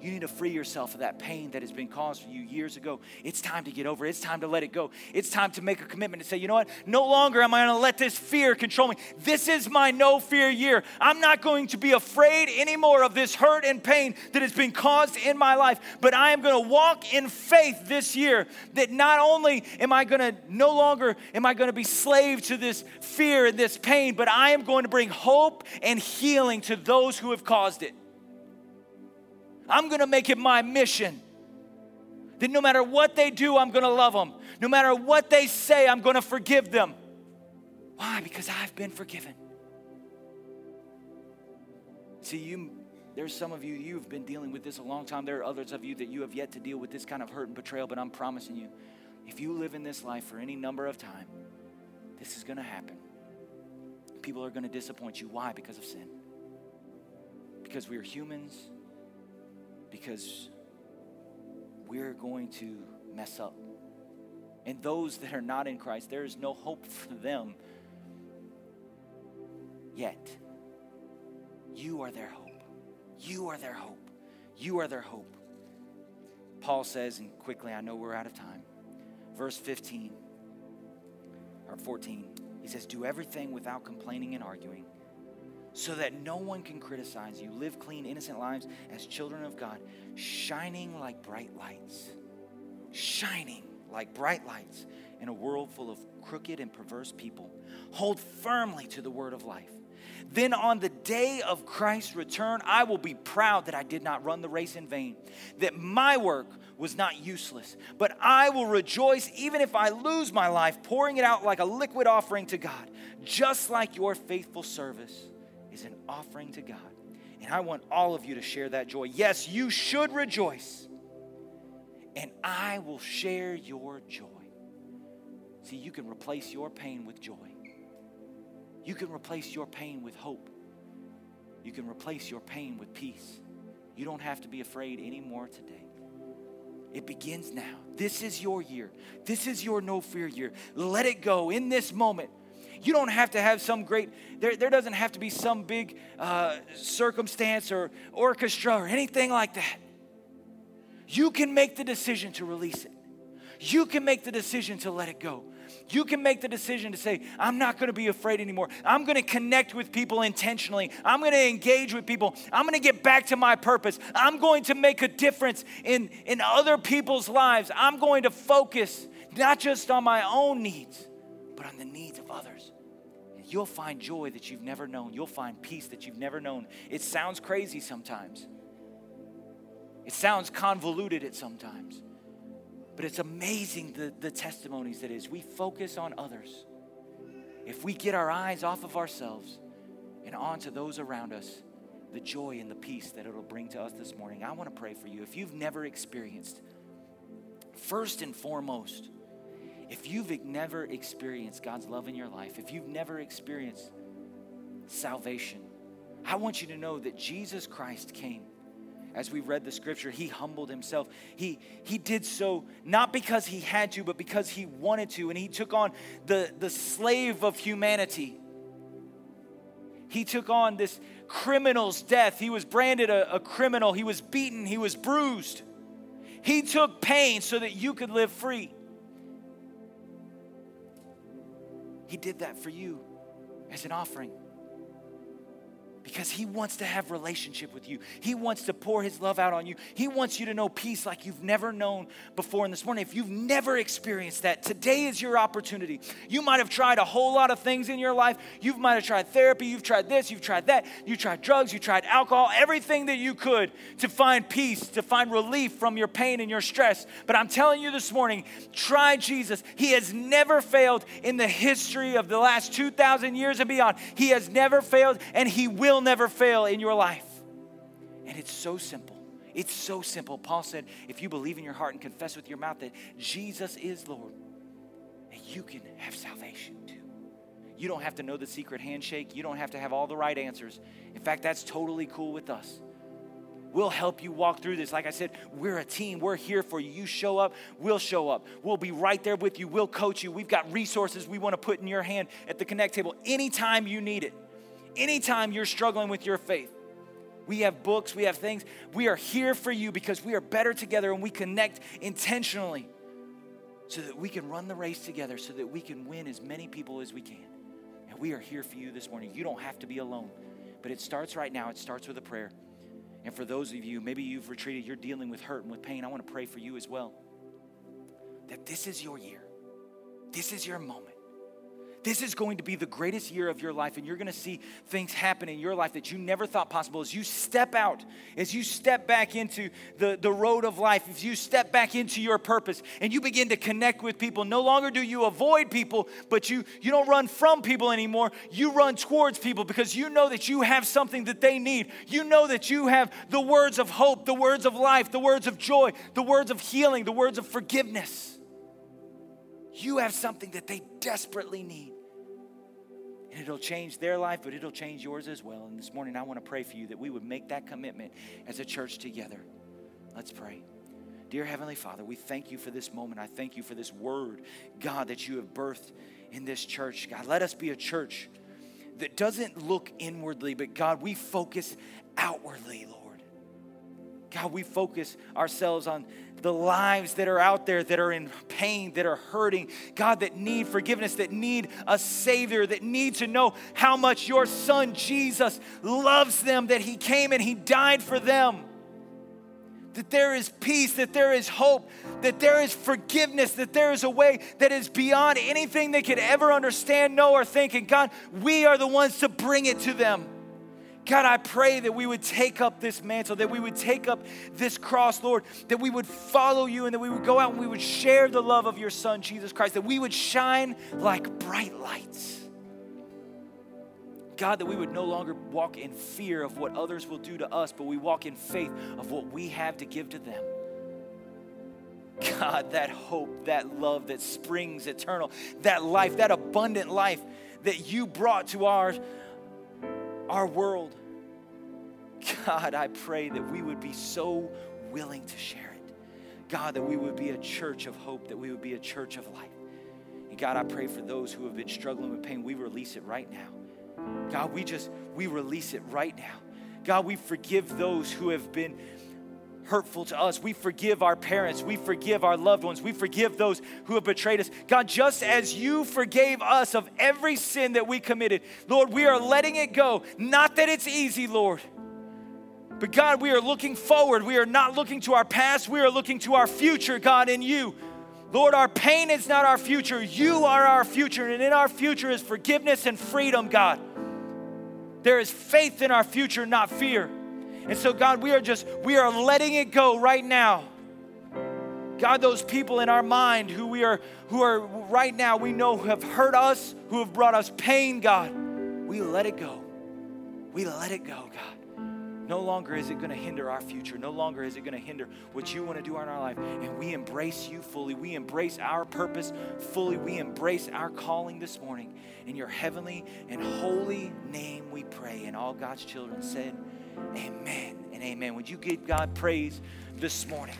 [SPEAKER 1] You need to free yourself of that pain that has been caused for you years ago. It's time to get over it. It's time to let it go. It's time to make a commitment to say, you know what? No longer am I going to let this fear control me. This is my no fear year. I'm not going to be afraid anymore of this hurt and pain that has been caused in my life, but I am going to walk in faith this year that not only am I going to no longer am I going to be slave to this fear and this pain, but I am going to bring hope and healing to those who have caused it. I'm going to make it my mission that no matter what they do, I'm going to love them. No matter what they say, I'm going to forgive them. Why? Because I've been forgiven. See, you, there's some of you, you've been dealing with this a long time. There are others of you that you have yet to deal with this kind of hurt and betrayal, but I'm promising you, if you live in this life for any number of time, this is going to happen. People are going to disappoint you. Why? Because of sin. Because we are humans because we're going to mess up. And those that are not in Christ, there is no hope for them yet. You are their hope. You are their hope. You are their hope. Paul says, and quickly, I know we're out of time. Verse 15 or 14, he says, Do everything without complaining and arguing so that no one can criticize you. Live clean, innocent lives as children of God, shining like bright lights. Shining like bright lights in a world full of crooked and perverse people. Hold firmly to the word of life. Then on the day of Christ's return, I will be proud that I did not run the race in vain, that my work was not useless, but I will rejoice even if I lose my life, pouring it out like a liquid offering to God, just like your faithful service is an offering to God. And I want all of you to share that joy. Yes, you should rejoice. And I will share your joy. See, you can replace your pain with joy. You can replace your pain with hope. You can replace your pain with peace. You don't have to be afraid anymore today. It begins now. This is your year. This is your no fear year. Let it go in this moment. You don't have to have some great, there, there doesn't have to be some big uh, circumstance or orchestra or anything like that. You can make the decision to release it. You can make the decision to let it go. You can make the decision to say, I'm not going to be afraid anymore. I'm going to connect with people intentionally. I'm going to engage with people. I'm going to get back to my purpose. I'm going to make a difference in, in other people's lives. I'm going to focus not just on my own needs, but on the needs of others. And you'll find joy that you've never known. You'll find peace that you've never known. It sounds crazy sometimes, it sounds convoluted at sometimes. But it's amazing the, the testimonies that is. We focus on others. If we get our eyes off of ourselves and onto those around us, the joy and the peace that it'll bring to us this morning. I want to pray for you. If you've never experienced, first and foremost, if you've never experienced God's love in your life, if you've never experienced salvation, I want you to know that Jesus Christ came. As we read the scripture, he humbled himself. He, he did so not because he had to, but because he wanted to. And he took on the, the slave of humanity. He took on this criminal's death. He was branded a, a criminal. He was beaten. He was bruised. He took pain so that you could live free. He did that for you as an offering because he wants to have relationship with you. He wants to pour his love out on you. He wants you to know peace like you've never known before. In this morning if you've never experienced that today is your opportunity. You might have tried a whole lot of things in your life. You might have tried therapy. You've tried this. You've tried that. You tried drugs. You tried alcohol. Everything that you could to find peace to find relief from your pain and your stress. But i'm telling you this morning try jesus. He has never failed in the history of the last 2000 years and beyond. He has never failed and he will will never fail in your life. And it's so simple. It's so simple. Paul said, if you believe in your heart and confess with your mouth that Jesus is Lord, that you can have salvation too. You don't have to know the secret handshake. You don't have to have all the right answers. In fact, that's totally cool with us. We'll help you walk through this. Like I said, we're a team. We're here for you. You show up, we'll show up. We'll be right there with you. We'll coach you. We've got resources we want to put in your hand at the Connect table anytime you need it anytime you're struggling with your faith. We have books, we have things. We are here for you because we are better together and we connect intentionally so that we can run the race together, so that we can win as many people as we can. And we are here for you this morning. You don't have to be alone, but it starts right now. It starts with a prayer. And for those of you, maybe you've retreated, you're dealing with hurt and with pain, I want to pray for you as well. That this is your year, this is your moment this is going to be the greatest year of your life, and you're going to see things happen in your life that you never thought possible. As you step out, as you step back into the, the road of life, as you step back into your purpose, and you begin to connect with people, no longer do you avoid people, but you, you don't run from people anymore. You run towards people because you know that you have something that they need. You know that you have the words of hope, the words of life, the words of joy, the words of healing, the words of forgiveness. You have something that they desperately need. It'll change their life, but it'll change yours as well. And this morning, I want to pray for you that we would make that commitment as a church together. Let's pray. Dear Heavenly Father, we thank you for this moment. I thank you for this word, God, that you have birthed in this church. God, let us be a church that doesn't look inwardly, but God, we focus outwardly, Lord. God, we focus ourselves on the lives that are out there that are in pain, that are hurting, God, that need forgiveness, that need a Savior, that need to know how much your Son Jesus loves them, that He came and He died for them. That there is peace, that there is hope, that there is forgiveness, that there is a way that is beyond anything they could ever understand, know, or think. And God, we are the ones to bring it to them. God, I pray that we would take up this mantle, that we would take up this cross, Lord, that we would follow you and that we would go out and we would share the love of your Son, Jesus Christ, that we would shine like bright lights. God, that we would no longer walk in fear of what others will do to us, but we walk in faith of what we have to give to them. God, that hope, that love that springs eternal, that life, that abundant life that you brought to our our world. God, I pray that we would be so willing to share it. God, that we would be a church of hope, that we would be a church of life. And God, I pray for those who have been struggling with pain, we release it right now. God, we just, we release it right now. God, we forgive those who have been hurtful to us. We forgive our parents. We forgive our loved ones. We forgive those who have betrayed us. God, just as you forgave us of every sin that we committed, Lord, we are letting it go. Not that it's easy, Lord. But God, we are looking forward. We are not looking to our past. We are looking to our future, God, in you. Lord, our pain is not our future. You are our future. And in our future is forgiveness and freedom, God. There is faith in our future, not fear. And so, God, we are just, we are letting it go right now. God, those people in our mind who we are, who are right now, we know have hurt us, who have brought us pain, God, we let it go. We let it go, God. No longer is it going to hinder our future. No longer is it going to hinder what you want to do in our life. And we embrace you fully. We embrace our purpose fully. We embrace our calling this morning. In your heavenly and holy name we pray. And all God's children said, Amen and amen. Would you give God praise this morning?